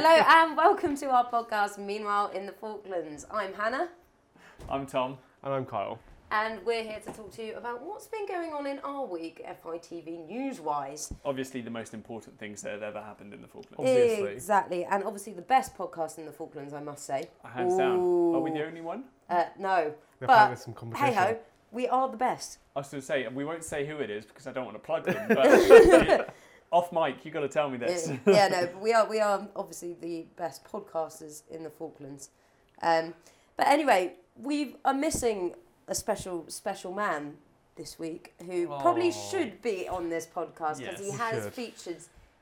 Hello and welcome to our podcast, Meanwhile in the Falklands. I'm Hannah I'm Tom. And I'm Kyle. and we're here to talk to you about what's been going on in our week, FITV news wise. Obviously, the most important things that have ever happened in the Falklands. Obviously. Exactly, and obviously the best podcast in the Falklands, I must say. Hands down. Are we the only one? Uh, no, They're But, with some competition. hey ho, we are the best. I was going to say, we won't say who it is because I don't want to plug them, but off mic, you've got to tell me this. Yeah, yeah, no, we are we are obviously the best podcasters in the Falklands. Um, but anyway, we are missing a special special man this week who probably should be on this podcast because Yes. he He has should. featured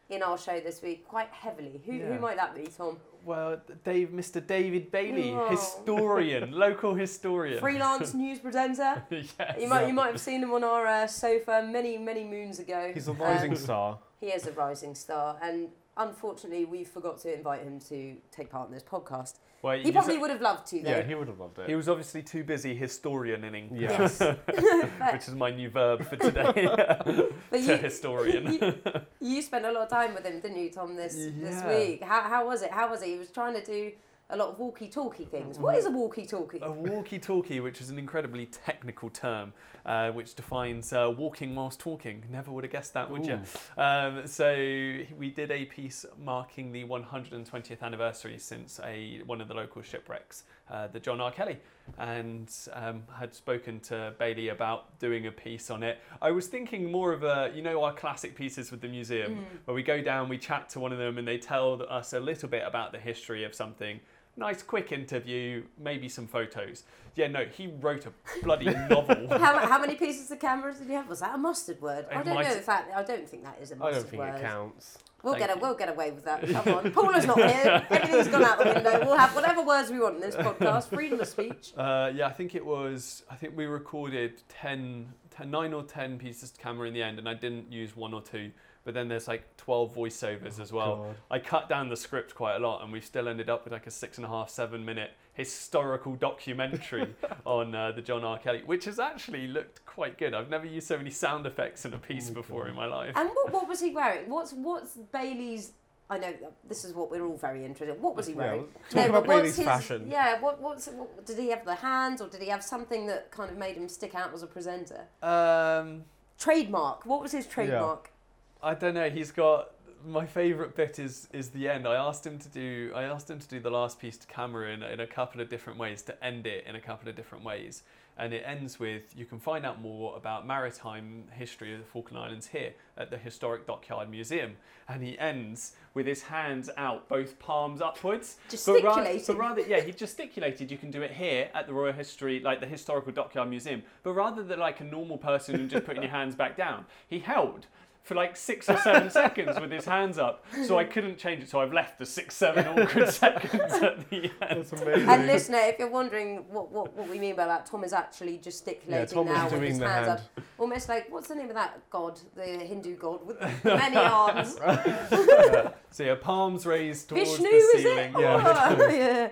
in our show this week quite heavily. Who who might that be, Tom? Well, Dave, Mr. David Bailey, Oh. historian, local historian. Freelance news presenter. yes. You might Yeah. you might have seen him on our uh, sofa many many moons ago. He's a Um, rising star. He is a rising star, and unfortunately, we forgot to invite him to take part in this podcast. Well, He he's- probably would have loved to, though. Yeah, he would have loved it. he was obviously too busy historianing, Yes. which is my new verb for today. But to you, historian. you, you spent a lot of time with him, didn't you, Tom, this this week? How, how was it? How was it? He was trying to do a lot of walkie-talkie things. What is a walkie-talkie? A walkie-talkie, which is an incredibly technical term, uh, which defines uh, walking whilst talking. Never would have guessed that, would you? Um, so we did a piece marking the 120th anniversary since a one of the local shipwrecks, uh, the John R. Kelly, and um, had spoken to Bailey about doing a piece on it. I was thinking more of a, you know, our classic pieces with the museum, where we go down, we chat to one of them, and they tell us a little bit about the history of something. Nice quick interview, maybe some photos. Yeah, no, he wrote a bloody novel. how, how many pieces of cameras did you have? Was that a mustard word? I don't might- know if that. I don't think that is a mustard word. I don't think word. it counts. We'll Thank get a, we'll get away with that. Come on, Paula's not here. Everything's gone out the window. We'll have whatever words we want in this podcast. Freedom of speech. Uh, yeah, I think it was. I think we recorded 10, 10, 9 or 10 pieces of camera in the end, and I didn't use one or two. But then there's like 12 voiceovers as well. God. I cut down the script quite a lot, and we've still ended up with like a six and a half, seven minute historical documentary on uh, the John R. Kelly, which has actually looked quite good. I've never used so many sound effects in a piece Oh before God. in my life. And what, what was he wearing? What's what's Bailey's? I know this is what we're all very interested. in. What was he Yeah, wearing? talk No, about what's Bailey's his- fashion. Yeah, what, what's what, did he have the hands, or did he have something that kind of made him stick out as a presenter? Um, Trademark. What was his trademark? I don't know. He's got my favourite bit is is the end. I asked him to do I asked him to do the last piece to camera in, in a couple of different ways to end it in a couple of different ways. And it ends with you can find out more about maritime history of the Falkland Islands here at the Historic Dockyard Museum. And he ends with his hands out, both palms upwards. But ra- Gesticulating. But rather, yeah, he gesticulated. You can do it here at the Royal History, like the Historical Dockyard Museum. But rather than like a normal person and just putting your hands back down, he held for like six or seven seconds with his hands up. So I couldn't change it. So I've left the six, seven awkward seconds at the end. That's amazing. And listener, if you're wondering what, what, what we mean by that, Tom is actually gesticulating Tom now with his hands hand. up. Almost like, what's the name of that god, the Hindu god with many arms? So yeah, palms raised towards Vishnu, the is ceiling. it? Yeah, Oh, yeah.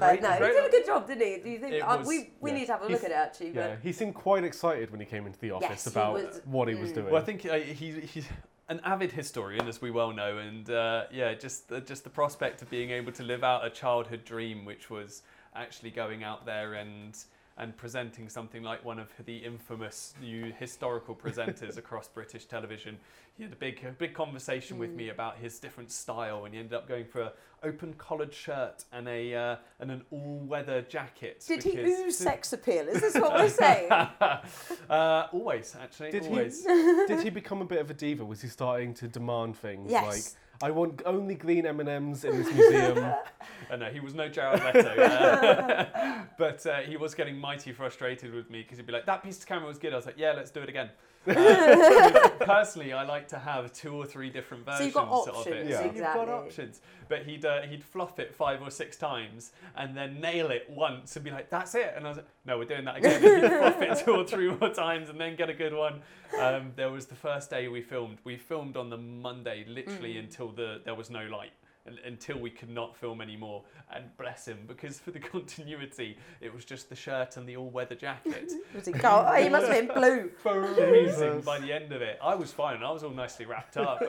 But Great, no, he did a good job, didn't he? Do you think? It uh, was- we we yeah. need to have a He's- look at it actually. Yeah, But he seemed quite excited when he came into the office Yes, he about was- what he was mm. doing. Well, I think uh, he's he's an avid historian, as we well know, and uh, yeah, just the, just the prospect of being able to live out a childhood dream, which was actually going out there and and presenting something like one of the infamous new historical presenters across British television. He had a big a big conversation with Mm. me about his different style, and he ended up going for a open collared shirt and a uh, and an all weather jacket. did he because- ooze sex appeal? Is this what we're saying? uh, always, actually, Did he- Did he become a bit of a diva? Was he starting to demand things Yes. like, "I want only green M and M's in this museum"? Uh, no, he was no Jared Leto, uh, but uh, he was getting mighty frustrated with me because he'd be like, "That piece of camera was good." I was like, "Yeah, let's do it again." Uh, personally, I like to have two or three different versions So versions you've got of it. options, Yeah. So you've got options, but he'd uh, he'd fluff it five or six times and then nail it once and be like, "That's it," and I was like, "No, we're doing that again." And he'd fluff it two or three more times and then get a good one. Um, there was the first day we filmed. We filmed on the Monday, literally Mm. until the there was no light un- until we could not film anymore. And bless him, because for the continuity, it was just the shirt and the all-weather jacket. Was he gold? Oh, he must have been blue. Freezing by the end of it. I was fine. I was all nicely wrapped up.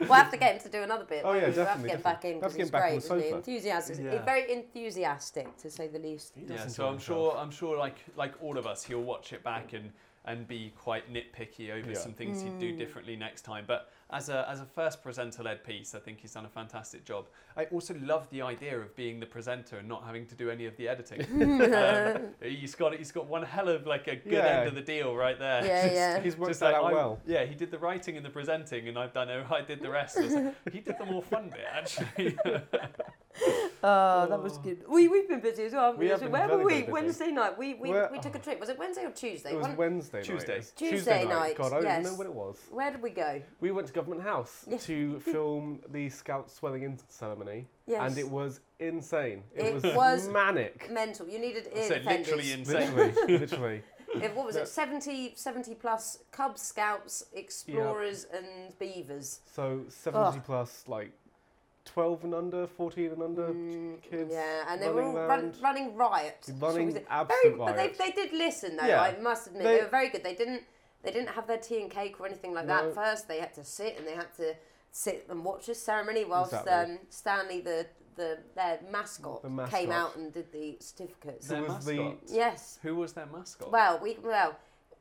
We'll have to get him to do another bit. Oh, yeah, We'll have to definitely, get him back in because Have to he's get back on great. the sofa. Enthusiastic. Yeah. He's very enthusiastic, to say the least. Yeah, so I'm himself. sure I'm sure like like all of us, he'll watch it back and and be quite nitpicky over Yeah. some things he'd do mm. differently next time. But as a as a first presenter led piece, I think he's done a fantastic job. I also love the idea of being the presenter and not having to do any of the editing. um, he's got he's got one hell of like a good Yeah. end of the deal right there. Yeah, yeah. He's worked Just that like, out I- well. Yeah, he did the writing and the presenting, and I've done I did the rest. Like, he did the more fun bit actually. Oh, that was good. We we've been busy as well. haven't We We have been Where very, were we? busy. Wednesday night. We we, Where- we took a trip. Was it Wednesday or Tuesday? It was One- Wednesday night. Tuesday. Tuesday night, God, I don't even yes. know what it was. Where did we go? We went to Government House Yes. to film the Scout Swelling In ceremony, Yes. and it was insane. It, It was, was- manic. Mental. You needed ear so literally insane. Literally, literally. If- what was No. it? 70, 70 plus Cub Scouts, Explorers, and Beavers. So 70 Ugh. plus, like 12 and under, 14 and under Mm, kids. yeah, and they were running all run, running riot. running say. absolute very, but they, they did listen though. Yeah. I must admit They- they, were very good. They didn't they didn't have their tea and cake or anything like No. that. First, they had to sit and they had to sit and watch this ceremony whilst Exactly. um, Stanley, the the their mascot, The came out and did the certificates. Their It was the- mascot. yes. Who was their mascot? Well, we well.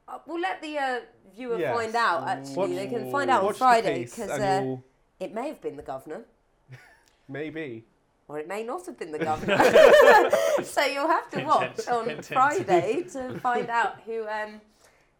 Uh, we'll let the uh, viewer Yes. find out. Actually, Watch- they can find out on Friday because uh, you'll it may have been the governor. maybe. or it may not have been the governor. so you'll have to watch on hint, hint. Friday to find out who um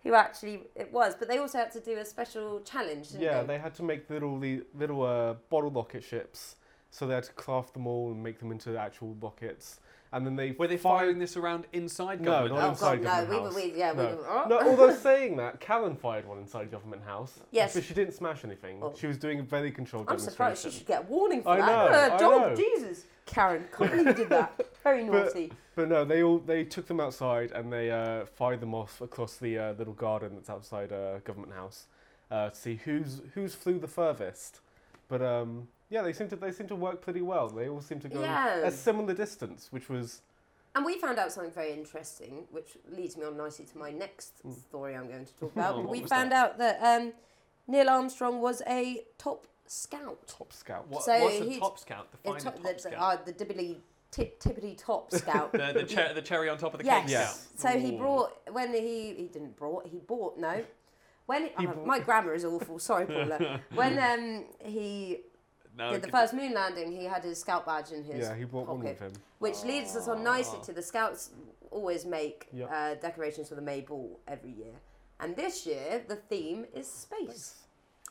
who actually it was. But they also had to do a special challenge, Yeah, they? they had to make little the little uh, bottle rocket ships. So they had to craft them all and make them into actual rockets. And then they Were they fired- firing this around inside No, government? not Oh House? god, inside no! Government We House. we, yeah, No. were. Oh. No, although saying that, Karen fired one inside Government House. Yes. But she didn't smash anything. Oh. She was doing a very controlled I'm surprised she should get a warning for I that. know, I job, know. Jesus, Karen, can't believe you did that. Very But- naughty. But no, they all they took them outside and they uh, fired them off across the uh, little garden that's outside uh, Government House uh, to see who's who's flew the furthest. But um, yeah, they seem to they seem to work pretty well. They all seem to go Yeah. a similar distance, which was And we found out something very interesting, which leads me on nicely to my next Mm. story I'm going to talk about. Oh, what we was found out that um, Neil Armstrong was a top scout. top scout. What, So what's a he- top scout? Define It's top, top the, scout. uh, the dibbly tip tippity top scout. the, the, cher- the cherry on top of the yes. cake Yes. scout. So he Ooh. brought when he he didn't brought he bought no. When He oh, my grammar is awful. Sorry, Paula. when um he No, did the first moon landing, he had his scout badge in his Yeah, he brought one with him. which leads us on nicely Ah. to the scouts always make Yep. uh, decorations for the May Ball every year, and this year the theme is space.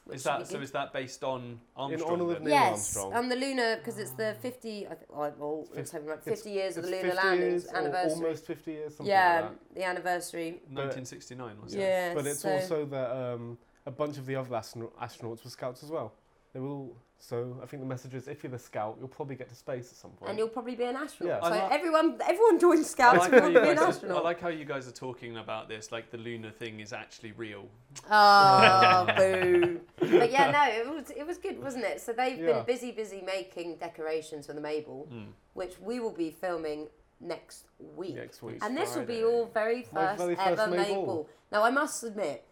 which Is that so? Is that based on Armstrong? In honour of? Neil yes, Armstrong. on the lunar because it's the fifty. I think. Oh, well, let's Fif- right. it's- Fifty years of the lunar 50 landings anniversary. almost 50 years, something yeah, like that. the anniversary. 1969 was it? Yeah. But it's so- also that um, a bunch of the other astro- astronauts were scouts as well. They were all, so I think the message is if you're the scout, you'll probably get to space at some point. And you'll probably be an astronaut. Yeah. So like- everyone, everyone joins I Scouts like, and how you to be an guys are, I like how you guys are talking about this, like the lunar thing is actually real. Oh, boo! But yeah, no, it was it was good, wasn't it? So they've Yeah. been busy, busy making decorations for the May Ball, Hmm. which we will be filming next week. next week. and this will be Friday. all very first very first ever May Ball. Mabel. Now I must admit,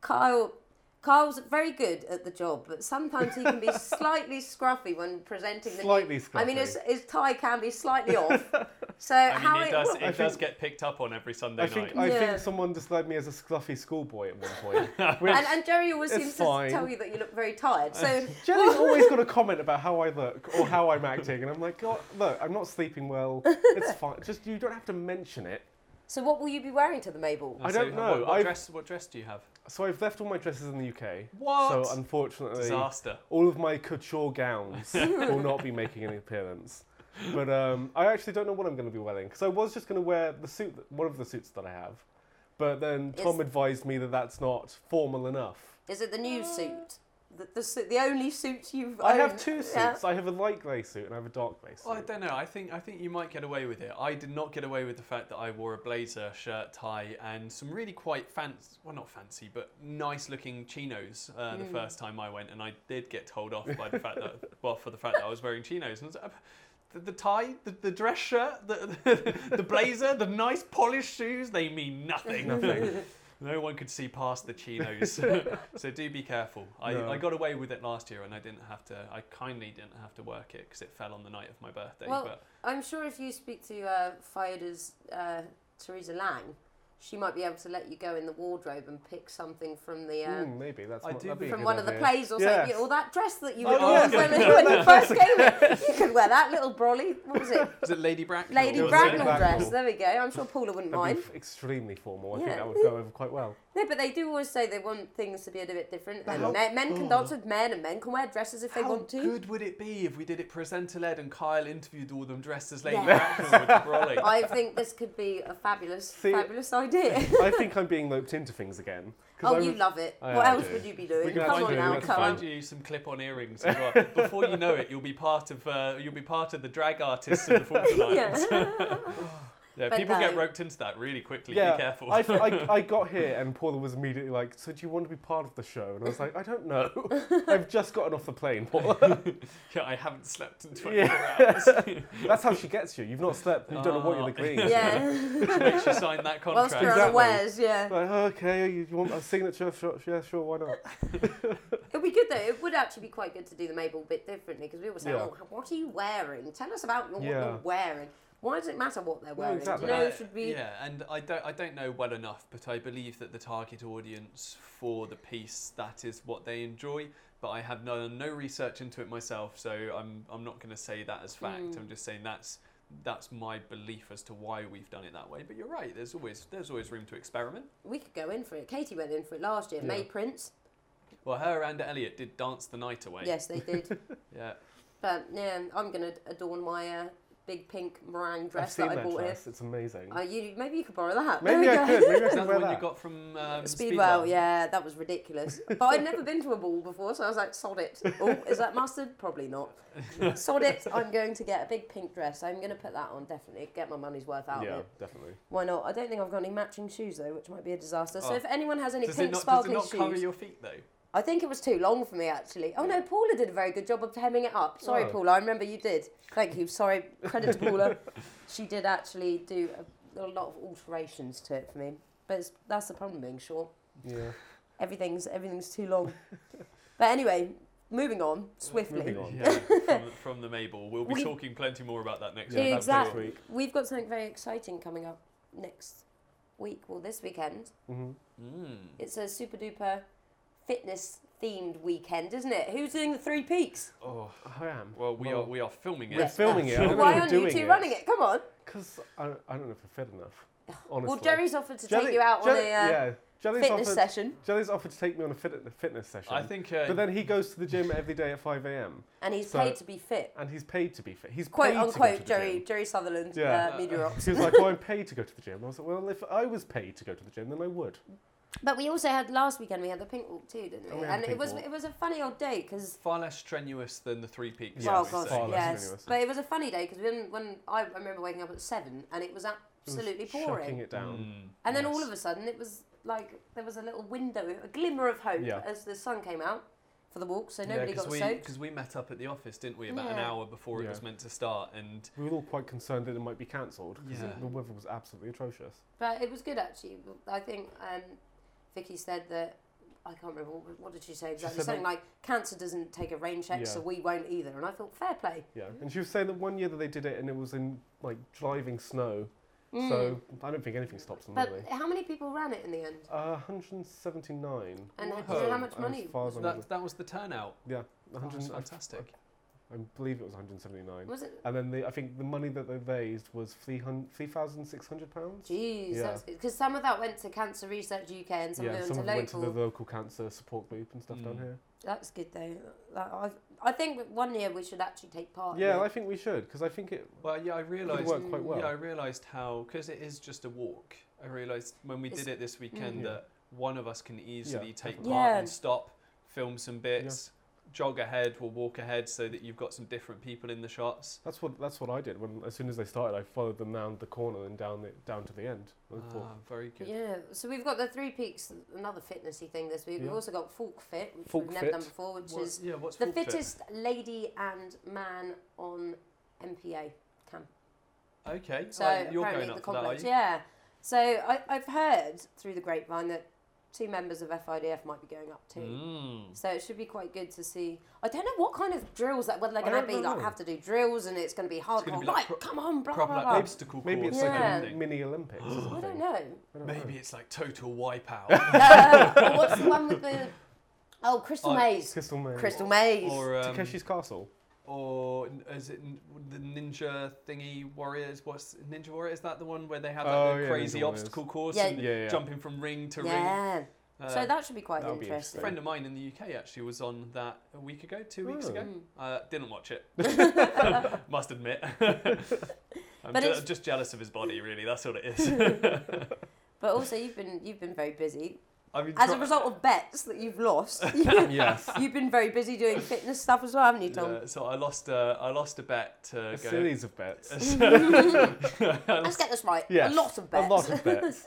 Kyle. Kyle's very good at the job, but sometimes he can be slightly scruffy when presenting the. Slightly I mean, his, his tie can be slightly off. So I mean, how it does, it does think- get picked up on every Sunday I night. I Yeah. think someone described me as a scruffy schoolboy at one point. And, and Jerry always it's seems fine. to tell you that you look very tired. So Jerry's always got a comment about how I look or how I'm acting, and I'm like, God, look, I'm not sleeping well. It's fine. Just you don't have to mention it. So what will you be wearing to the May Ball? I don't What, know. what I've- dress? What dress do you have? So I've left all my dresses in the UK. What? So unfortunately, Disaster. all of my couture gowns will not be making any appearance. But um, I actually don't know what I'm going to be wearing because I was just going to wear the suit, that- one of the suits that I have. But then Tom Is- advised me that that's not formal enough. Is it the new suit? The, the, suit- the only suits you've I have two suits. Yeah. I have a light grey suit and I have a dark grey suit. Well, I don't know. I think I think you might get away with it. I did not get away with the fact that I wore a blazer, shirt, tie, and some really quite fancy, well, not fancy, but nice-looking chinos uh, the Mm. first time I went, and I did get told off by the fact that, well, for the fact that I was wearing chinos. And I was like, the, the tie, the, the dress shirt, the, the blazer, the nice polished shoes, they mean nothing. Nothing. No one could see past the chinos. so do be careful. I, No. I got away with it last year and I didn't have to, I kindly didn't have to work it because it fell on the night of my birthday. Well, but I'm sure if you speak to uh, Fioda's uh, Theresa Lang, she might be able to let you go in the wardrobe and pick something from the. Uh, Mm, maybe that's I what- do that'd From one of the plays or Yes. something, or that dress that you Oh, were yes. when, when you first came in. You could wear that little brolly. What was it? was it Lady Bracknell? Lady It Bracknell dress. Bracknell. There we go. I'm sure Paula wouldn't That'd mind. be f- extremely formal. I Yeah. think that would go over quite well. No, but they do always say they want things to be a bit different. And How- men, men can oh. dance with men, and men can wear dresses if they How want to. How good would it be if we did it presenter led and Kyle interviewed all them dressed as Lady Yeah. Bracknell with the brolly? I think this could be a fabulous, See- fabulous idea. I think I'm being roped into things again. 'Cause Oh, I you love it. I- what I else do. would you be doing? We can Come actually on do now, it. I can come find on. you some clip-on earrings as well. Before you know it, you'll be part of uh, you'll be part of the drag artists of the Falkland Islands. Yeah. Yeah, But people get roped into that really quickly. Yeah, Be careful. I, I, I got here and Paula was immediately like, "So do you want to be part of the show?" And I was like, "I don't know. I've just gotten off the plane, Paula." yeah, I haven't slept in 24 Yeah. hours. That's how she gets you. You've not slept. You don't know what you're Oh. agreeing. to. yeah. she makes you sign that Whilst contract. you're Exactly. unawares, yeah. Like, "Oh, okay, you, you want a signature? Sure, yeah, sure, why not? It'd be good though. It would actually be quite good to do the May Ball bit differently because we always say, Yeah. "Oh, what are you wearing? Tell us about what Yeah. you're wearing. Why does it matter what they're No, wearing? exactly. You know, Uh, it should be. Yeah, and I don't, I don't know well enough, but I believe that the target audience for the piece that is what they enjoy. But I have done no research into it myself, so I'm, I'm not going to say that as fact. Mm. I'm just saying that's, that's my belief as to why we've done it that way. But you're right. There's always, there's always room to experiment. We could go in for it. Katie went in for it last year. Yeah. May Prince. Well, her and Elliot did dance the night away. Yes, they did. Yeah. but yeah, I'm gonna adorn my uh, big pink meringue I've dress seen that I bought dress. It's amazing. here. Oh, you maybe you could borrow that. Maybe There I go. could. Maybe I could that the wear one that. you got from um, Speedwell, yeah, that was ridiculous. but I'd never been to a ball before, so I was like, sod it. Oh, is that mustard? Probably not. sod it. I'm going to get a big pink dress. I'm going to put that on, definitely. Get my money's worth out yeah, of it. definitely. Why not? I don't think I've got any matching shoes, though, which might be a disaster. So Oh. if anyone has any Does pink it not, does it sparkly not shoes. cover your feet though? I think it was too long for me, actually. Oh, no, Paula did a very good job of hemming it up. Sorry, Oh. Paula. I remember you did. Thank you. Sorry. Credit to Paula. She did actually do a, a lot of alterations to it for me. But it's, that's the problem being short. Yeah. everything's everything's too long. but anyway, moving on swiftly. Moving on. Yeah, from, from the May Ball. We'll be We- talking plenty more about that next Yeah, week. that's exactly. next week. We've got something very exciting coming up next week. Well, this weekend. hmm Mm. It's a super duper fitness themed weekend, isn't it? Who's doing the three peaks? Oh, I am. well, we Well, are we are filming it. We're filming it. I don't know Why if aren't we're you doing two it. running it? Come on. Because I, I don't know if we're fit enough. Honestly. Well, Jerry's offered to Jelly- take you out on Jelly- a uh, yeah. Jelly's fitness offered, session, Jelly's offered to take me on a fit, a fitness session. I think. Uh, but then he goes to the gym every day at 5 a.m. and he's So- paid to be fit. and he's paid to be fit. He's Quote paid to go unquote, to the Jerry gym. Jerry Sutherland, Yeah. uh, Media Rocks. He was like, "Oh, I'm paid to go to the gym." I was like, "Well, if I was paid to go to the gym, then I would." But we also had last weekend. We had the pink walk too, didn't we? Oh, we had and the it pink was walk. it was a funny old day because far less strenuous than the Three Peaks. Yes, oh shall god, far less yes. strenuous. But it was a funny day because when when I remember waking up at seven and it was It was absolutely Shocking pouring, it down. Mm, and then all of a sudden it was like there was a little window, a glimmer of hope Yeah. as the sun came out for the walk, so Yeah, nobody 'cause got we, soaked. Because we met up at the office, didn't we, about an Yeah. hour before it Yeah. was meant to start, and We were all quite concerned that it might be cancelled because Yeah. the weather was absolutely atrocious. But it was good actually. I think um, Vicky said that. I can't remember what, what did she say exactly. said Something that- like cancer doesn't take a rain check, Yeah. so we won't either. And I thought fair play. Yeah, and she was saying that one year that they did it and it was in like driving snow, Mm. so I don't think anything stops them but really. how many people ran it in the end? Uh, 179. And Whoa. do you know how much money? far as that, that was the turnout. yeah, Oh, 100, that's I- fantastic. I, believe it was 179. Was it? And then the, I think the money that they raised was 300 3,600 pounds. Jeez, Yeah. because some of that went to Cancer Research UK and some yeah, of it some went of to it went to the local cancer support group and stuff down Mm. here. That's good though. That, I, I think one year we should actually take part. Yeah, in I think we should because I think it Well, yeah, I could realised. work quite well. Yeah, I realised how because it is just a walk. I realised when we It's- did it this weekend Mm. Yeah. that one of us can easily take definitely. part Yeah. and stop, film some bits, jog ahead or walk ahead so that you've got some different people in the shots. That's what that's what I did when as soon as they started, I followed them down the corner and down the, down to the end. Ah, very good. Yeah, so we've got the Three Peaks, another fitnessy thing this week. We've also got Falk Fit, which Falk we've never Fit. done before, which What- is yeah, what's the Full Fit? fittest lady and man on MPA camp. Okay, So oh, you're apparently going the up for that, are complex, you? yeah. So I, I've heard through the grapevine that two members of FIDF might be going up too. Mm. So it should be quite good to see. I don't know what kind of drills that whether they're going to don't be like have to do drills and it's going to be hardcore. gonna be like right, pro- come on, blah Proper blah like blah. obstacle maybe course it's Yeah. like a mini Olympics. I don't know. I don't know. Maybe it's like total wipeout. uh, what's the one with the oh Crystal Oh, Maze? Crystal Maze. Crystal Maze. or um, Takeshi's Castle. Or is it the ninja thingy warriors? What's ninja warrior? Is that the one where they have Oh, yeah, crazy obstacle course Yeah. and Yeah, yeah. jumping from ring to ring? yeah. Uh, so that should be quite that'll be a friend of mine in the UK actually was on that a week ago, two weeks Oh. ago. Mm. Uh, didn't watch it. Must admit. I'm But ju- just jealous of his body, really. That's all it is. But also, you've been you've been very busy I mean, as a result of bets that you've lost. yes. you've been very busy doing fitness stuff as well, haven't you, Tom? Yeah, so I lost a I lost a bet to A go. series of bets. Let's get this right. Yes, A lot of bets. A lot of bets.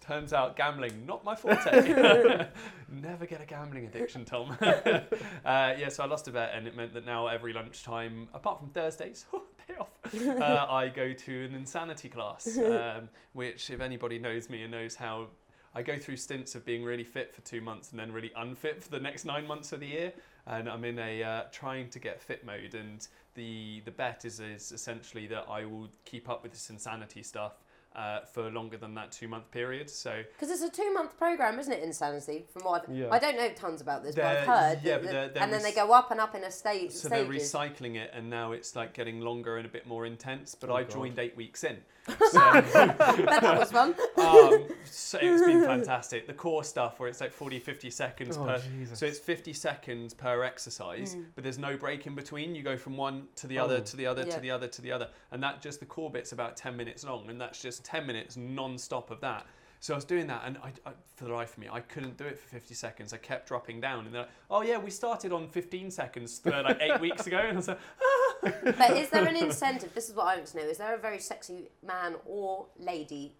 Turns out gambling not my forte. Never get a gambling addiction, Tom. uh, yeah, so I lost a bet, and it meant that now every lunchtime, apart from Thursdays, day off, uh, I go to an insanity class. Um, which, if anybody knows me and knows how I go through stints of being really fit for two months and then really unfit for the next nine months of the year, and I'm in a uh, trying to get fit mode. And the the bet is is essentially that I will keep up with this insanity stuff uh, for longer than that two month period. So Because it's a two month program, isn't it? Insanity, from what I've, Yeah. I don't know tons about this, but I've heard. yeah, that- but they're- they're and then they go up and up in a state so they're recycling it, and now it's like getting longer and a bit more intense. But Oh, I God. joined eight weeks in, so, that was fun. um, so it's been fantastic. The core stuff where it's like 40, 50 seconds Oh, per. Jesus. So it's 50 seconds per exercise, Mm. but there's no break in between. You go from one to the other, Oh. to the other, Yeah. to the other, to the other, and that just the core bit's about 10 minutes long, and that's just 10 minutes non-stop of that. So I was doing that, and I, I, for the life of me, I couldn't do it for 50 seconds. I kept dropping down, and they're like, "Oh yeah, we started on 15 seconds uh, like eight weeks ago," and I was like, but is there an incentive? This is what I want to know. Is there a very sexy man or lady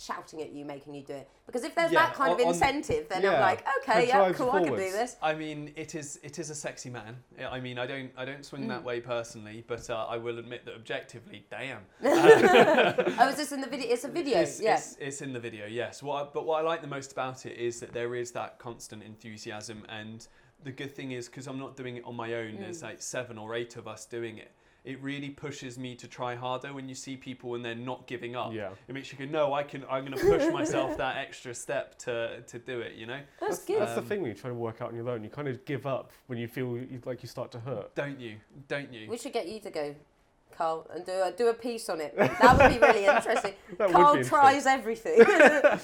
shouting at you, making you do it? Because if there's Yeah, that kind of on- on- incentive, then I'm like, okay, yeah, drives cool, I can do this. I mean, it is it is a sexy man. I mean, I don't I don't swing that Mm. way personally, but uh, I will admit that objectively, damn. oh, is this in the video? It's a video, Yes, yeah. it's, it's in the video, yes. What I, but what I like the most about it is that there is that constant enthusiasm, and the good thing is because I'm not doing it on my own. There's Mm. like seven or eight of us doing it. It really pushes me to try harder when you see people and they're not giving up. Yeah. It makes you go, no, I can. I'm going to push myself that extra step to to do it. You know, That's That's, good. that's the Um, thing when you try to work out on your own. You kind of give up when you feel you, like you start to hurt. don't you? Don't you? We should get you to go, Carl, and do a, do a piece on it. That would be really interesting. Carl would tries everything.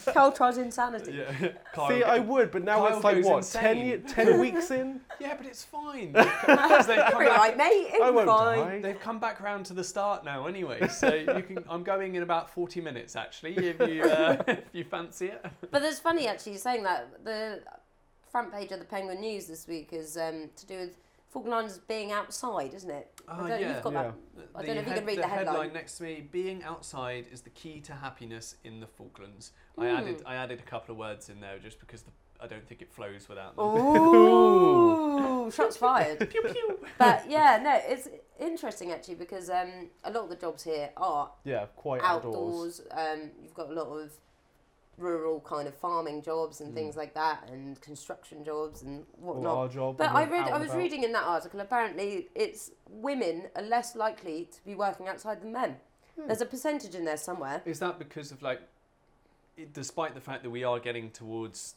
Carl tries insanity. Yeah. Kyle, See, I would, but now Kyle it's like what insane. 10, 10 weeks in. Yeah, but it's fine. Because they've, come You're back, right, mate. I won't fine. die. they've come back round to the start now anyway. So you can. I'm going in about 40 minutes actually. If you uh, if you fancy it. But it's funny actually saying that the front page of the Penguin News this week is um, to do with Falkland Islands being outside, isn't it? I Oh, don't know, yeah. You've got Yeah. that. I don't know if you can read the headline. next to me: "Being outside is the key to happiness in the Falklands." I Hmm. added I added a couple of words in there just because the, I don't think it flows without them. Ooh, shots fired. Pew pew. But yeah, no, it's interesting actually because um, a lot of the jobs here are Yeah, quite outdoors. outdoors. Um, you've got a lot of rural kind of farming jobs and Mm. things like that, and construction jobs and whatnot. job. But I read, I was about. reading in that article. Apparently, it's women are less likely to be working outside than men. Hmm. There's a percentage in there somewhere. Is that because of like, it, despite the fact that we are getting towards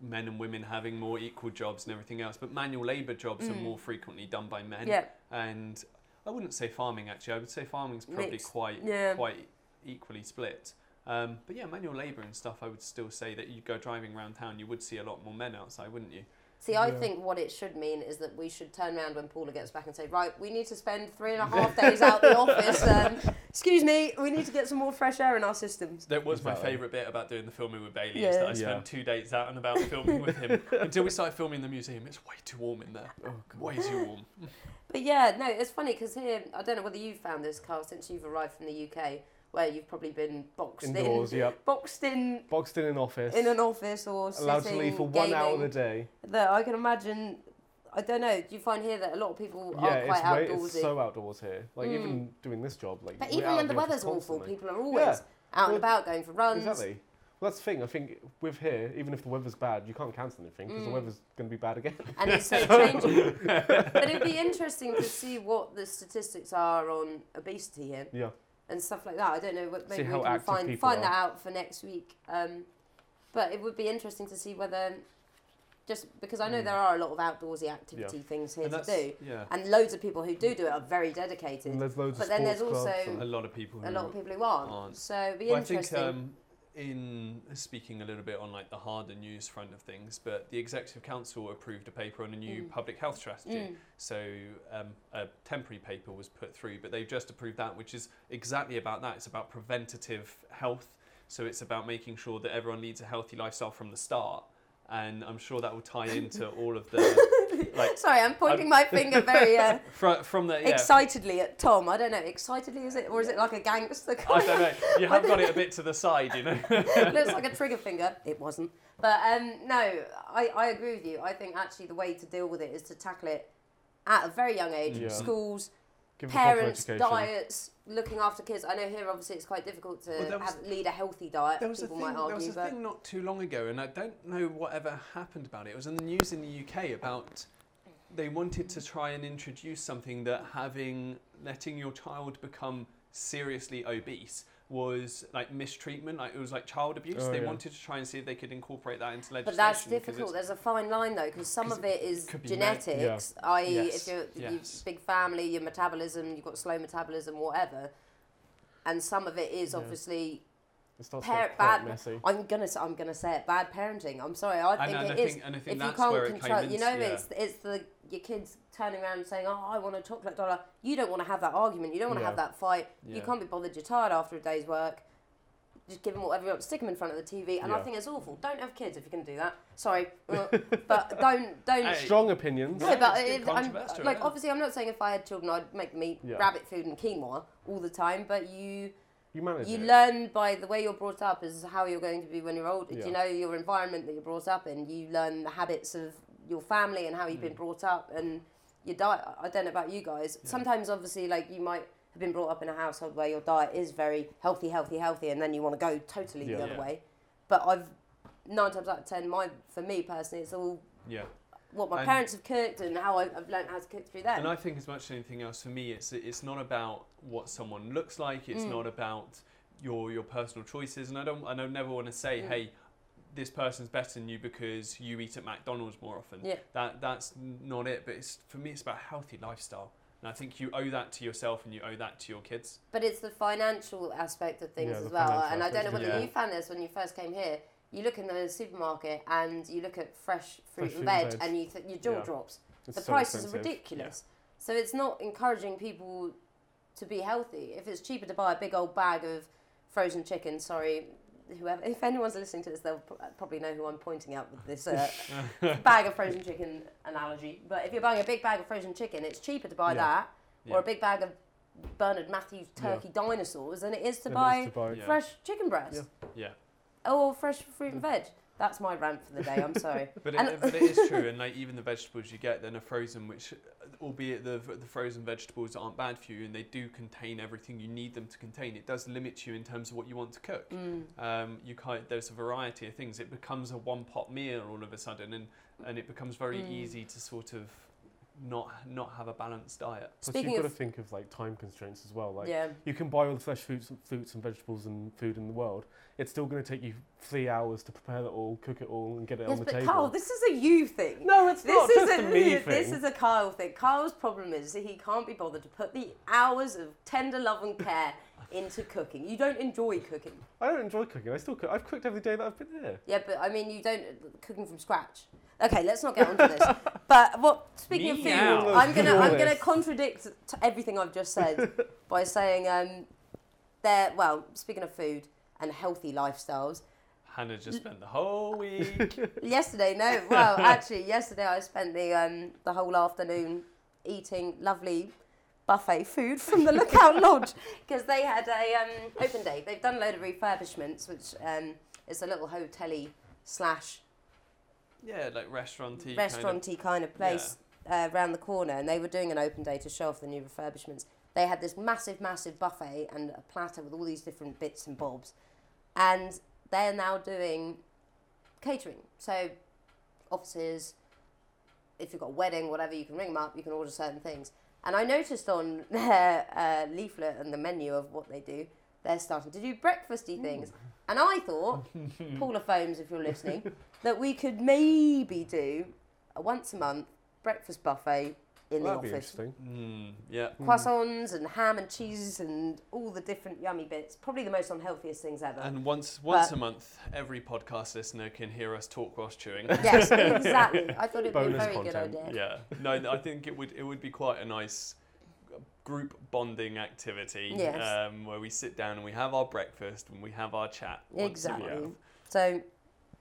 men and women having more equal jobs and everything else, but manual labour jobs are Mm. more frequently done by men. Yeah, And I wouldn't say farming actually. I would say farming's probably Mixed. quite Yeah. quite equally split. Um, but yeah, manual labour and stuff. I would still say that you go driving around town, you would see a lot more men outside, wouldn't you? See, I Yeah. think what it should mean is that we should turn around when Paula gets back and say, right, we need to spend three and a half days out the office. Um, excuse me, we need to get some more fresh air in our systems. That was my favourite bit about doing the filming with Bailey Yeah. is that I Yeah. spent two days out and about filming with him until we started filming in the museum. It's way too warm in there. Oh, God. Way too warm. But yeah, no, it's funny because here, I don't know whether you've found this, Carl, since you've arrived from the UK, where you've probably been boxed Indoors, in, yep. boxed in Boxed in an office. in an office or allowed to leave for gaming. one hour of the day. That I can imagine. I don't know. Do you find here that a lot of people yeah, are quite outdoorsy? it's so outdoors here. Like Mm. even doing this job, like but even when the weather's awful, people are always out Well, and about going for runs. Exactly. Well, that's the thing. I think with here, even if the weather's bad, you can't cancel anything because the Mm. weather's going to be bad again. and it's so changing. but it'd be interesting to see what the statistics are on obesity here Yeah. and stuff like that. I don't know. what- See Maybe how we can find find are. that out for next week. Um, but it would be interesting to see whether, just because I know Mm. there are a lot of outdoorsy activity things here to do, yeah. and loads of people who do do it are very dedicated. And there's loads But of then there's also- A lot of people. a lot of people who aren't. aren't. So it'd be Well, I think um, in speaking a little bit on like the harder news front of things, but the executive council approved a paper on a new Mm. public health strategy. Mm. So um, a temporary paper was put through, but they've just approved that, which is exactly about that. It's about preventative health. So it's about making sure that everyone leads a healthy lifestyle from the start. And I'm sure that will tie into all of the like Sorry, I'm pointing my finger very uh, fr- from the yeah. excitedly at Tom. I don't know, excitedly is it, or is it like a gangster? I don't know. You have got it a bit to the side, you know. looks like a trigger finger. It wasn't. But um, no, I, I agree with you. I think actually the way to deal with it is to tackle it at a very young age. Yeah. Schools, give them proper parents, diets, looking after kids. I know here obviously it's quite difficult to Well, was- have, lead a healthy diet. There was a people thing. might argue, there was a thing not too long ago, and I don't know whatever happened about it. It was in the news in the UK about they wanted to try and introduce something that having letting your child become seriously obese was like mistreatment, like it was like child abuse. Oh, they yeah. wanted to try and see if they could incorporate that into legislation. But that's difficult. There's a fine line though, because some 'Cause of it is could be ma- genetics, i.e., Yes, if you're yes. you've big family, your metabolism, you've got slow metabolism, whatever, and some of it is Yeah. obviously. It starts Par- to quite bad- messy. I'm gonna s- I'm gonna say it. Bad parenting. I'm sorry. I think and it I is. think, and I think If you can't where it control, came you know, into, yeah. it's it's the your kids turning around and saying, "Oh, I want a chocolate dollar." You don't want to have that argument. You don't want to Yeah. have that fight. You can't be bothered. You're tired after a day's work. Just give them whatever you want. Stick them in front of the TV, and I think it's awful. Don't have kids if you can do that. Sorry, uh, but don't don't. Hey. Strong opinions. No, Yeah, but it's it, I'm, like yeah. obviously, I'm not saying if I had children, I'd make them eat Yeah. rabbit food and quinoa all the time. But you You manage you it. learn by the way you're brought up is how you're going to be when you're older. Yeah. You know your environment that you're brought up in. You learn the habits of your family and how you've been Mm. brought up and your diet. I don't know about you guys. Yeah. Sometimes, obviously, like you might have been brought up in a household where your diet is very healthy, healthy, healthy, and then you want to go totally Yeah. the other Yeah. way. But I've nine times out of ten, my for me personally, it's all yeah. What my And- parents have cooked and how I've, I've learned how to cook through them. And I think as much as anything else, for me, it's it's not about what someone looks like. It's Mm. not about your your personal choices. And I don't I don't never want to say, Mm. hey, this person's better than you because you eat at McDonald's more often. Yeah. That that's not it. But it's for me, it's about healthy lifestyle. And I think you owe that to yourself and you owe that to your kids. But it's the financial aspect of things Yeah, as well. And I don't know whether of it. you found this when you first came here. You look in the supermarket and you look at fresh fruit Fresh and veg, veg. and you th- your jaw Yeah. drops. It's the so prices are expensive. ridiculous. So it's not encouraging people to be healthy. If it's cheaper to buy a big old bag of frozen chicken, sorry, whoever, if anyone's listening to this, they'll probably know who I'm pointing out with this uh, bag of frozen chicken analogy. But if you're buying a big bag of frozen chicken, it's cheaper to buy Yeah. that Yeah. or a big bag of Bernard Matthews Yeah. turkey dinosaurs than it is to buy it's to buy. Yeah. fresh chicken breast Yeah. Or fresh fruit and veg. That's my rant for the day. I'm sorry. But it, but it is true, and like even the vegetables you get, then are frozen, which, albeit the the frozen vegetables aren't bad for you, and they do contain everything you need them to contain. It does limit you in terms of what you want to cook. Mm. Um, you can't. There's a variety of things. It becomes a one pot meal all of a sudden, and and it becomes very Mm. easy to sort of not not have a balanced diet. Plus, Speaking you've got to think of like time constraints as well. Like yeah. you can buy all the fresh fruits, fruits and vegetables and food in the world. It's still going to take you three hours to prepare it all, cook it all, and get it Yes, on the but table. Carl, this is a you thing. no, it's This not is just a, a me this thing. is a Kyle thing. Kyle's problem is that he can't be bothered to put the hours of tender love and care into cooking. You don't enjoy cooking. I don't enjoy cooking. I still cook. I've cooked every day that I've been here. Yeah, but I mean, you don't cooking from scratch. Okay, let's not get onto this. But what? Speaking of food, Meow. I'm gonna I'm gonna contradict t- everything I've just said by saying um, they're well. Speaking of food and healthy lifestyles, Hannah just spent the whole week. yesterday no, well actually yesterday I spent the um the whole afternoon eating lovely buffet food from the Lookout Lodge because they had a um, open day. They've done a load of refurbishments, which um, is a little hotel slash yeah, like restauranty. restauranty kind of place uh, around the corner, and they were doing an open day to show off the new refurbishments. They had this massive, massive buffet and a platter with all these different bits and bobs, and they're now doing catering. So, offices, if you've got a wedding, whatever, you can ring them up. You can order certain things. And I noticed on their uh, leaflet and the menu of what they do, they're starting to do breakfasty things. And I thought, Paula Foams, if you're listening, that we could maybe do a once a month breakfast buffet in That'd the be office. interesting. Mm, yeah. Croissants and ham and cheese and all the different yummy bits. Probably the most unhealthiest things ever. And once once But- a month, every podcast listener can hear us talk whilst chewing. yes, exactly. I thought it'd be a Bonus very good content. idea. yeah. No, I think it would it would be quite a nice group bonding activity Yes. um, where we sit down and we have our breakfast and we have our chat. Exactly. So,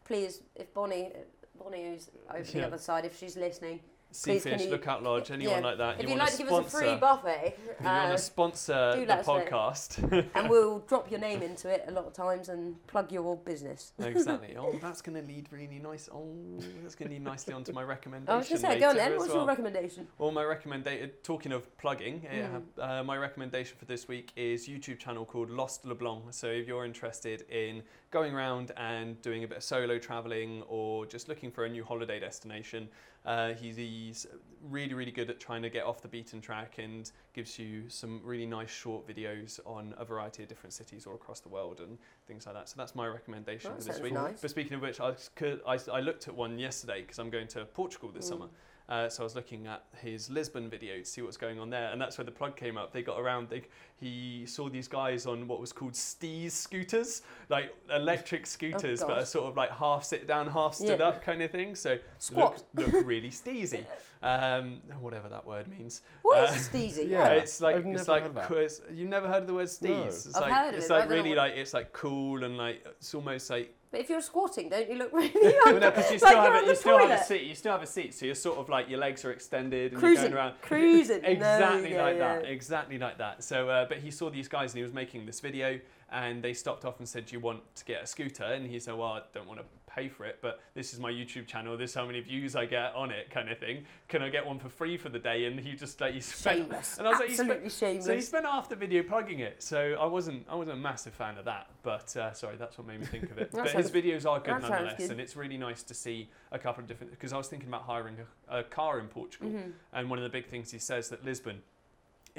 please, if Bonnie, Bonnie who's over the other side, if she's listening, Please, can Seafish, you- Lookout Lodge, anyone yeah. like that. if you you'd want like to to give us a free buffet, you want uh, to sponsor do the let us know. podcast? and we'll drop your name into it a lot of times and plug your business. exactly. Oh, that's going to lead really nice. Oh, that's going to lead nicely onto my recommendation. I was going to say, go on then. What's well. your recommendation? Well, my recommendation, talking of plugging, Mm. uh, my recommendation for this week is YouTube channel called Lost LeBlanc. So if you're interested in going around and doing a bit of solo traveling or just looking for a new holiday destination, uh, he's, he's really, really good at trying to get off the beaten track and gives you some really nice short videos on a variety of different cities all across the world and things like that. So that's my recommendation That for this week. nice. But speaking of which, I, could, I, I looked at one yesterday because I'm going to Portugal this Mm. summer. Uh, so I was looking at his Lisbon video to see what's going on there, and that's where the plug came up. They got around. They, he saw these guys on what was called steez scooters, like electric scooters, but Oh, gosh. are sort of like half sit down, half stood Yeah. up kind of thing. So Squat. look, look really steezy, um, whatever that word means. What Uh, is steezy? yeah. it's like I've it's like heard of that. co- it's- you've never heard of the word steez. No. It's I've like heard of it's it, like really what- like it's like cool and like it's almost like But if you're squatting, don't you look really well, no, 'cause you Like still you're have a, you still have a seat. You still have a seat, so you're sort of like your legs are extended and cruising? you're going around. Cruising. No, Exactly yeah, like yeah. that. Exactly like that. So, uh, but he saw these guys and he was making this video, and they stopped off and said, "Do you want to get a scooter?" And he said, "Well, I don't want to pay for it, but this is my YouTube channel. This is how many views I get on it, kind of thing. Can I get one for free for the day?" And he just like he spent. Shameless. And I was like, you spent- Absolutely shameless. So he spent half the video plugging it. So I wasn't, I wasn't a massive fan of that. But uh, sorry, that's what made me think of it. But his videos are good nonetheless, good. and it's really nice to see a couple of different. Because I was thinking about hiring a, a car in Portugal, Mhm. and one of the big things he says that Lisbon,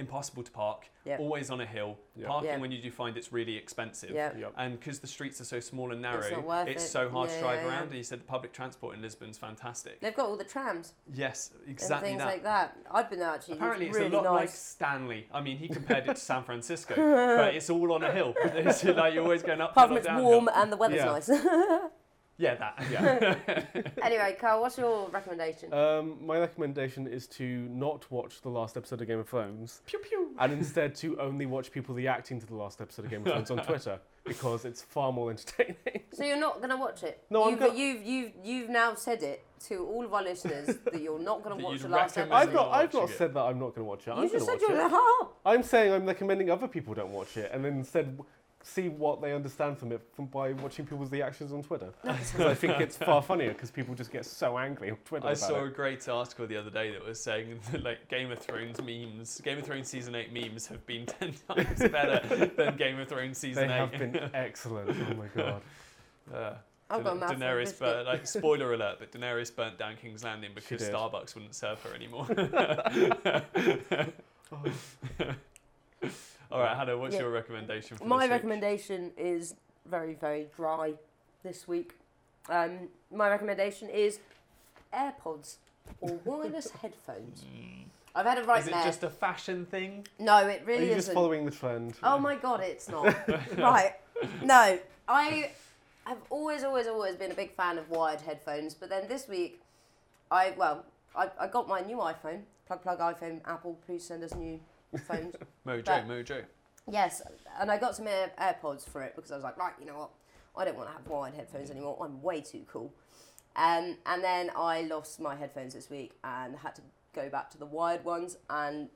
impossible to park, Yeah. always on a hill. Yeah. Parking Yeah. when you do find it's really expensive. Yeah. Yep. And because the streets are so small and narrow, not worth it's it. so hard Yeah, to drive yeah, yeah. around. And you said the public transport in Lisbon's fantastic. They've got all the trams Yes, exactly. and exactly things that. like that. I've been there actually. Apparently, it's it's a lot like. Stanley. I mean, he compared it to San Francisco, but it's all on a hill. It's like you're always going up. Apart from or it's downhill. warm and the weather's Yeah. nice. Yeah, that. Yeah. anyway, Carl, what's your recommendation? Um, my recommendation is to not watch the last episode of Game of Thrones pew pew. and instead to only watch people reacting to the last episode of Game of Thrones on Twitter because it's far more entertaining. so you're not going to watch it? No, I'm you've, gonna- you've you've you've now said it to all of our listeners that you're not going to watch the last episode. I've not, I've not said that I'm not going to watch it. I'm you just said you're watch going it. to. I'm saying I'm recommending other people don't watch it and then instead w- see what they understand from it from by watching people's reactions on Twitter. Because I think it's far funnier because people just get so angry on Twitter I about saw a great article the other day that was saying that like Game of Thrones memes, Game of Thrones season eight memes have been ten times better than Game of Thrones season They season have eight. been excellent. Oh my god. Uh, I've got a Da- mouthful Daenerys, biscuit. burnt, like spoiler alert, but Daenerys burnt down King's Landing because. Starbucks wouldn't serve her anymore. All right, Hannah, what's Yeah. your recommendation for My this week? recommendation is very, very dry this week. Um, my recommendation is AirPods or wireless headphones. I've had a right Is it there. just a fashion thing? No, it Are really you just isn't. following the trend? Oh my god, it's not. right. No, I have always, always, always been a big fan of wired headphones, but then this week I well, I, I got my new iPhone. Plug plug iPhone. Apple, please send us new phones. Mojo, yes, and I got some Air, AirPods for it because I was like, right, you know what? I don't want to have wired headphones anymore. I'm way too cool. Um, and then I lost my headphones this week and had to go back to the wired ones and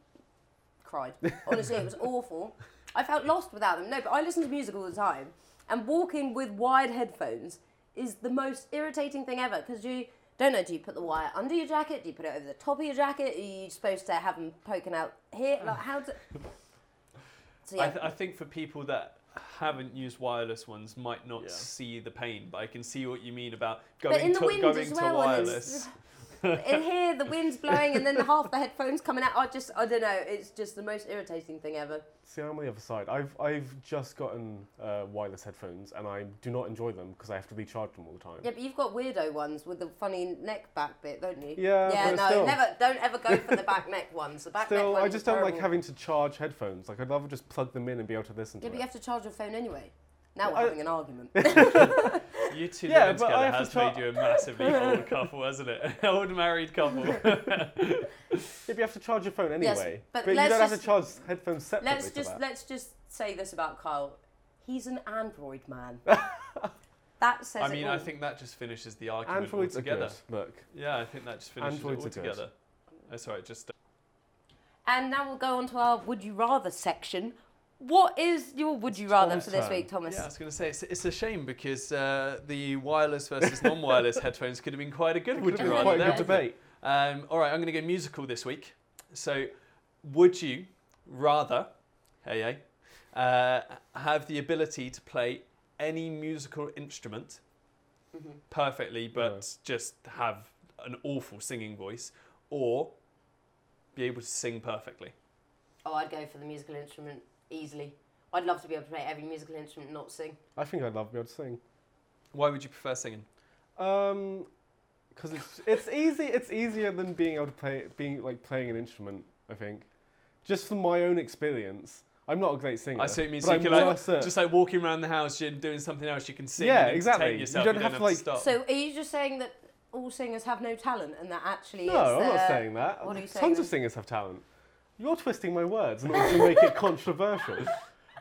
cried. Honestly, it was awful. I felt lost without them. No, but I listen to music all the time, and walking with wired headphones is the most irritating thing ever because you don't know. Do you put the wire under your jacket? Do you put it over the top of your jacket? Are you supposed to have them poking out here? Like how do? So I, yeah, th- I think for people that haven't used wireless ones might not Yeah. see the pain, but I can see what you mean about going to going as to wireless. in here, the wind's blowing, and then half the headphones coming out. I just, I don't know. It's just the most irritating thing ever. See, I'm on the other side. I've I've just gotten uh, wireless headphones, and I do not enjoy them because I have to recharge them all the time. Yeah, but you've got weirdo ones with the funny neck back bit, don't you? Yeah, Yeah, no, still, never. Don't ever go for the back neck ones. The back neck still, ones. I just don't like having to charge headphones. Like I'd rather just plug them in and be able to listen Yeah, to but you it. have to charge your phone anyway. Now we're I- having an argument. You two Yeah, living together have to has try- made you a massively old couple, hasn't it? An old married couple. If you have to charge your phone anyway. but you let's don't have just- to charge headphones separately. let's to just that. let's just say this about Kyle. He's an Android man. that says I it mean, all. I think that just finishes the argument Androids are altogether. good. Look, Yeah, I think that just finishes Androids are it good. altogether. Oh, That's right. Just And now we'll go on to our would you rather section. What is your would you rather Tom's for this turn. week, Thomas? yeah, I was going to say it's, it's a shame because uh, the wireless versus non-wireless headphones could have been quite a good. it Would would you rather quite a good debate. Um, all right, I'm going to go musical this week. So, would you rather, hey, hey, uh, have the ability to play any musical instrument Mhm. perfectly, but Yeah. just have an awful singing voice, or be able to sing perfectly? Oh, I'd go for the musical instrument easily. I'd love to be able to play every musical instrument and not sing. I think I'd love to be able to sing. Why would you prefer singing? Um, because it's it's easy. It's easier than being able to play, being like playing an instrument. I think, just from my own experience. I'm not a great singer. I see what you mean. So you I'm can like, just like walking around the house, you're doing something else, you can sing Yeah, and exactly. entertain You yourself. don't have to, like- stop. So, are you just saying that all singers have no talent and that actually no, it's I'm not saying that. what are you saying Tons then? of singers have talent. You're twisting my words in order to make it controversial.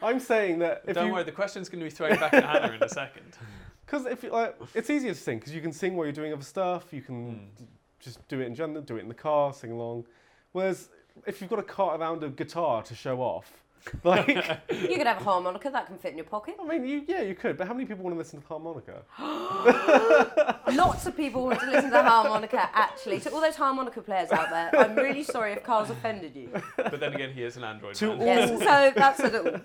I'm saying that if Don't you, worry, the question's going to be thrown back at Hannah in a second. because if you, like, it's easier to sing because you can sing while you're doing other stuff. You can Mm. just do it in general, do it in the car, sing along. Whereas if you've got to cart around a guitar to show off, like You could have a harmonica that can fit in your pocket. I mean, you, yeah, you could, but how many people want to listen to harmonica? Lots of people want to listen to harmonica, actually. To all those harmonica players out there, I'm really sorry if Carl's offended you. But then again, he is an Android To man. all- Yes, so that's it all.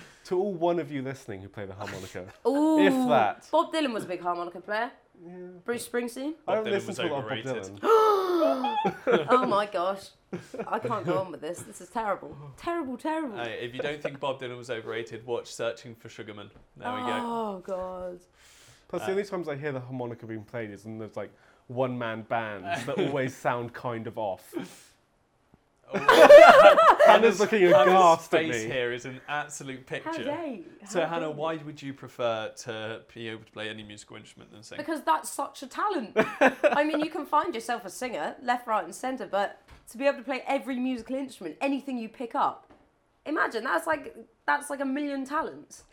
To all one of you listening who play the harmonica, Ooh, if that. Bob Dylan was a big harmonica player. Yeah. Bruce Springsteen. I Bob don't Dylan listen was to a lot of Bob overrated. Dylan. Oh my gosh. I can't go on with this. This is terrible. Terrible, terrible. Uh, if you don't think Bob Dylan was overrated, watch Searching for Sugar Man. There we go. Oh god. Plus, Uh, the only times I hear the harmonica being played is in those like one man bands that always sound kind of off. Oh, Hannah's looking aghast at face me. here is an absolute How picture. dare you? So, How Hannah, you? why would you prefer to be able to play any musical instrument than sing? Because that's such a talent. I mean, you can find yourself a singer, left, right, and centre, but to be able to play every musical instrument, anything you pick up, imagine that's like that's like a million talents.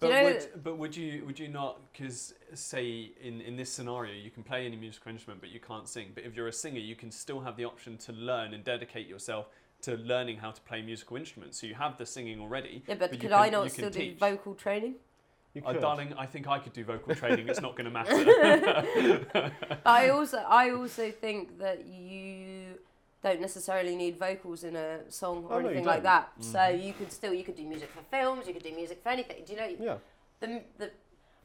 Do But you know? would, but would you would you not? Because say in in this scenario, you can play any musical instrument, but you can't sing. But if you're a singer, you can still have the option to learn and dedicate yourself to learning how to play musical instruments. So you have the singing already. yeah, but, you could can- I not can still do vocal training? You Uh, could. darling, I think I could do vocal training. It's not going to matter. But I also I also think that you don't necessarily need vocals in a song or Oh, no, anything like don't. that. So Mhm. you could still you could do music for films, you could do music for anything. Do you know? Yeah. the, the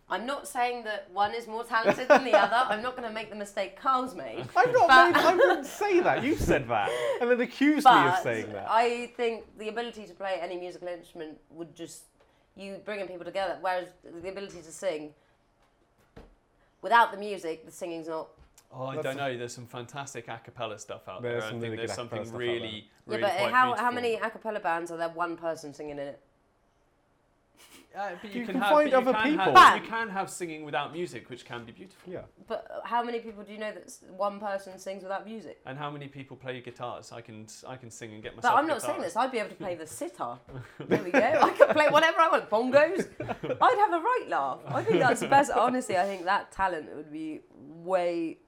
I'm not saying that one is more talented than the other. I'm not going to make the mistake Carl's made. I've not But- made, I didn't say that. You said that. And then accused me of saying that. I think the ability to play any musical instrument would just you bringing people together. Whereas the ability to sing without the music, the singing's not. Oh, I That's don't know. There's some fantastic a cappella stuff out There's there. I some think really there's good a something stuff out really, really yeah, but quite how, beautiful. how many a cappella bands are there one person singing in it? Uh, but you, You can, can have, find but you other can people. Have, Bam. you can have singing without music, which can be beautiful. Yeah. But how many people do you know that s- one person sings without music? And how many people play guitars? I can I can sing and get But myself. I'm a not guitar. saying this. I'd be able to play the sitar. There we go. I could play whatever I want. Bongos. I'd have a right laugh. I think that's the best. Honestly, I think that talent would be way,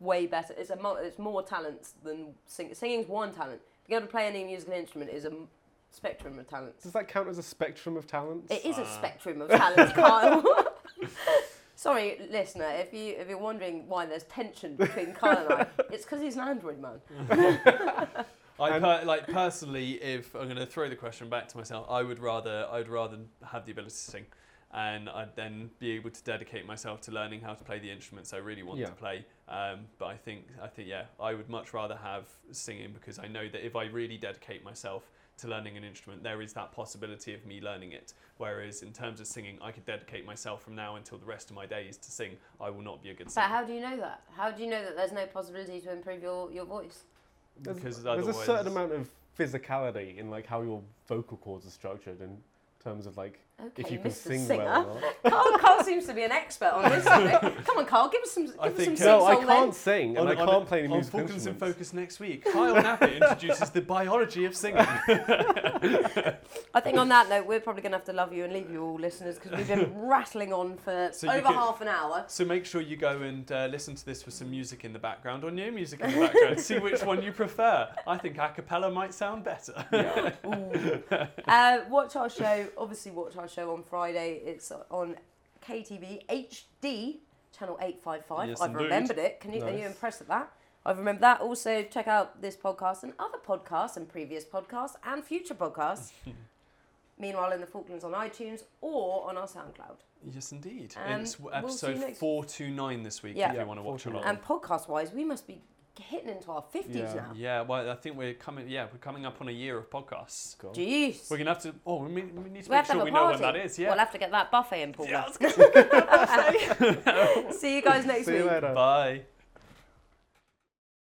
way better. It's a mo- it's more talents than sing- singing's one talent. Being able to play any musical instrument is a m- spectrum of talents. Does that count as a spectrum of talents? It is a Ah. spectrum of talents, Kyle. Sorry, listener, if you if you're wondering why there's tension between Kyle and I, it's because he's an Android man. I per, like personally, if I'm going to throw the question back to myself, I would rather I'd rather have the ability to sing, and I'd then be able to dedicate myself to learning how to play the instruments I really want Yeah. to play. Um, but I think I think yeah, I would much rather have singing because I know that if I really dedicate myself to learning an instrument, there is that possibility of me learning it. Whereas in terms of singing, I could dedicate myself from now until the rest of my days to sing. I will not be a good But singer. how do you know that? How do you know that there's no possibility to improve your, your voice? There's, because there's a certain amount of physicality in like how your vocal cords are structured in terms of like Okay, if you can Mr. sing Singer. well or not. Carl, Carl seems to be an expert on this subject. Come on, Carl, give us some, give I us think, some No, I sing-song can't sing and On- I can't play any on musical Falcons in. Focus next week, Kyle Nappy introduces the biology of singing. I think on that note, we're probably going to have to love you and leave you all listeners because we've been rattling on for So over can- half an hour. So make sure you go and uh, listen to this with some music in the background or no music in the background. See which one you prefer. I think a cappella might sound better. Ooh. uh, watch our show. Obviously, watch our show on Friday. It's on KTV HD channel eight five five. Yes, I've indeed. remembered it. Can you? Are you impressed at that? I've remembered that. Also, check out this podcast and other podcasts and previous podcasts and future podcasts. Meanwhile, in the Falklands on iTunes or on our SoundCloud. yes, indeed. Um, it's we'll episode 429 this week Yeah. if you want to watch 429. along. And podcast wise, we must be hitting into our fifties Yeah. now. yeah, well, I think we're coming. Yeah, we're coming up on a year of podcasts. God. Jeez. We're gonna have to. Oh, we, need- we need to We make have to sure we a know party. when that is. Yeah. We'll have to get that buffet in, Paul. yeah I was See you guys next See you week. later. Bye.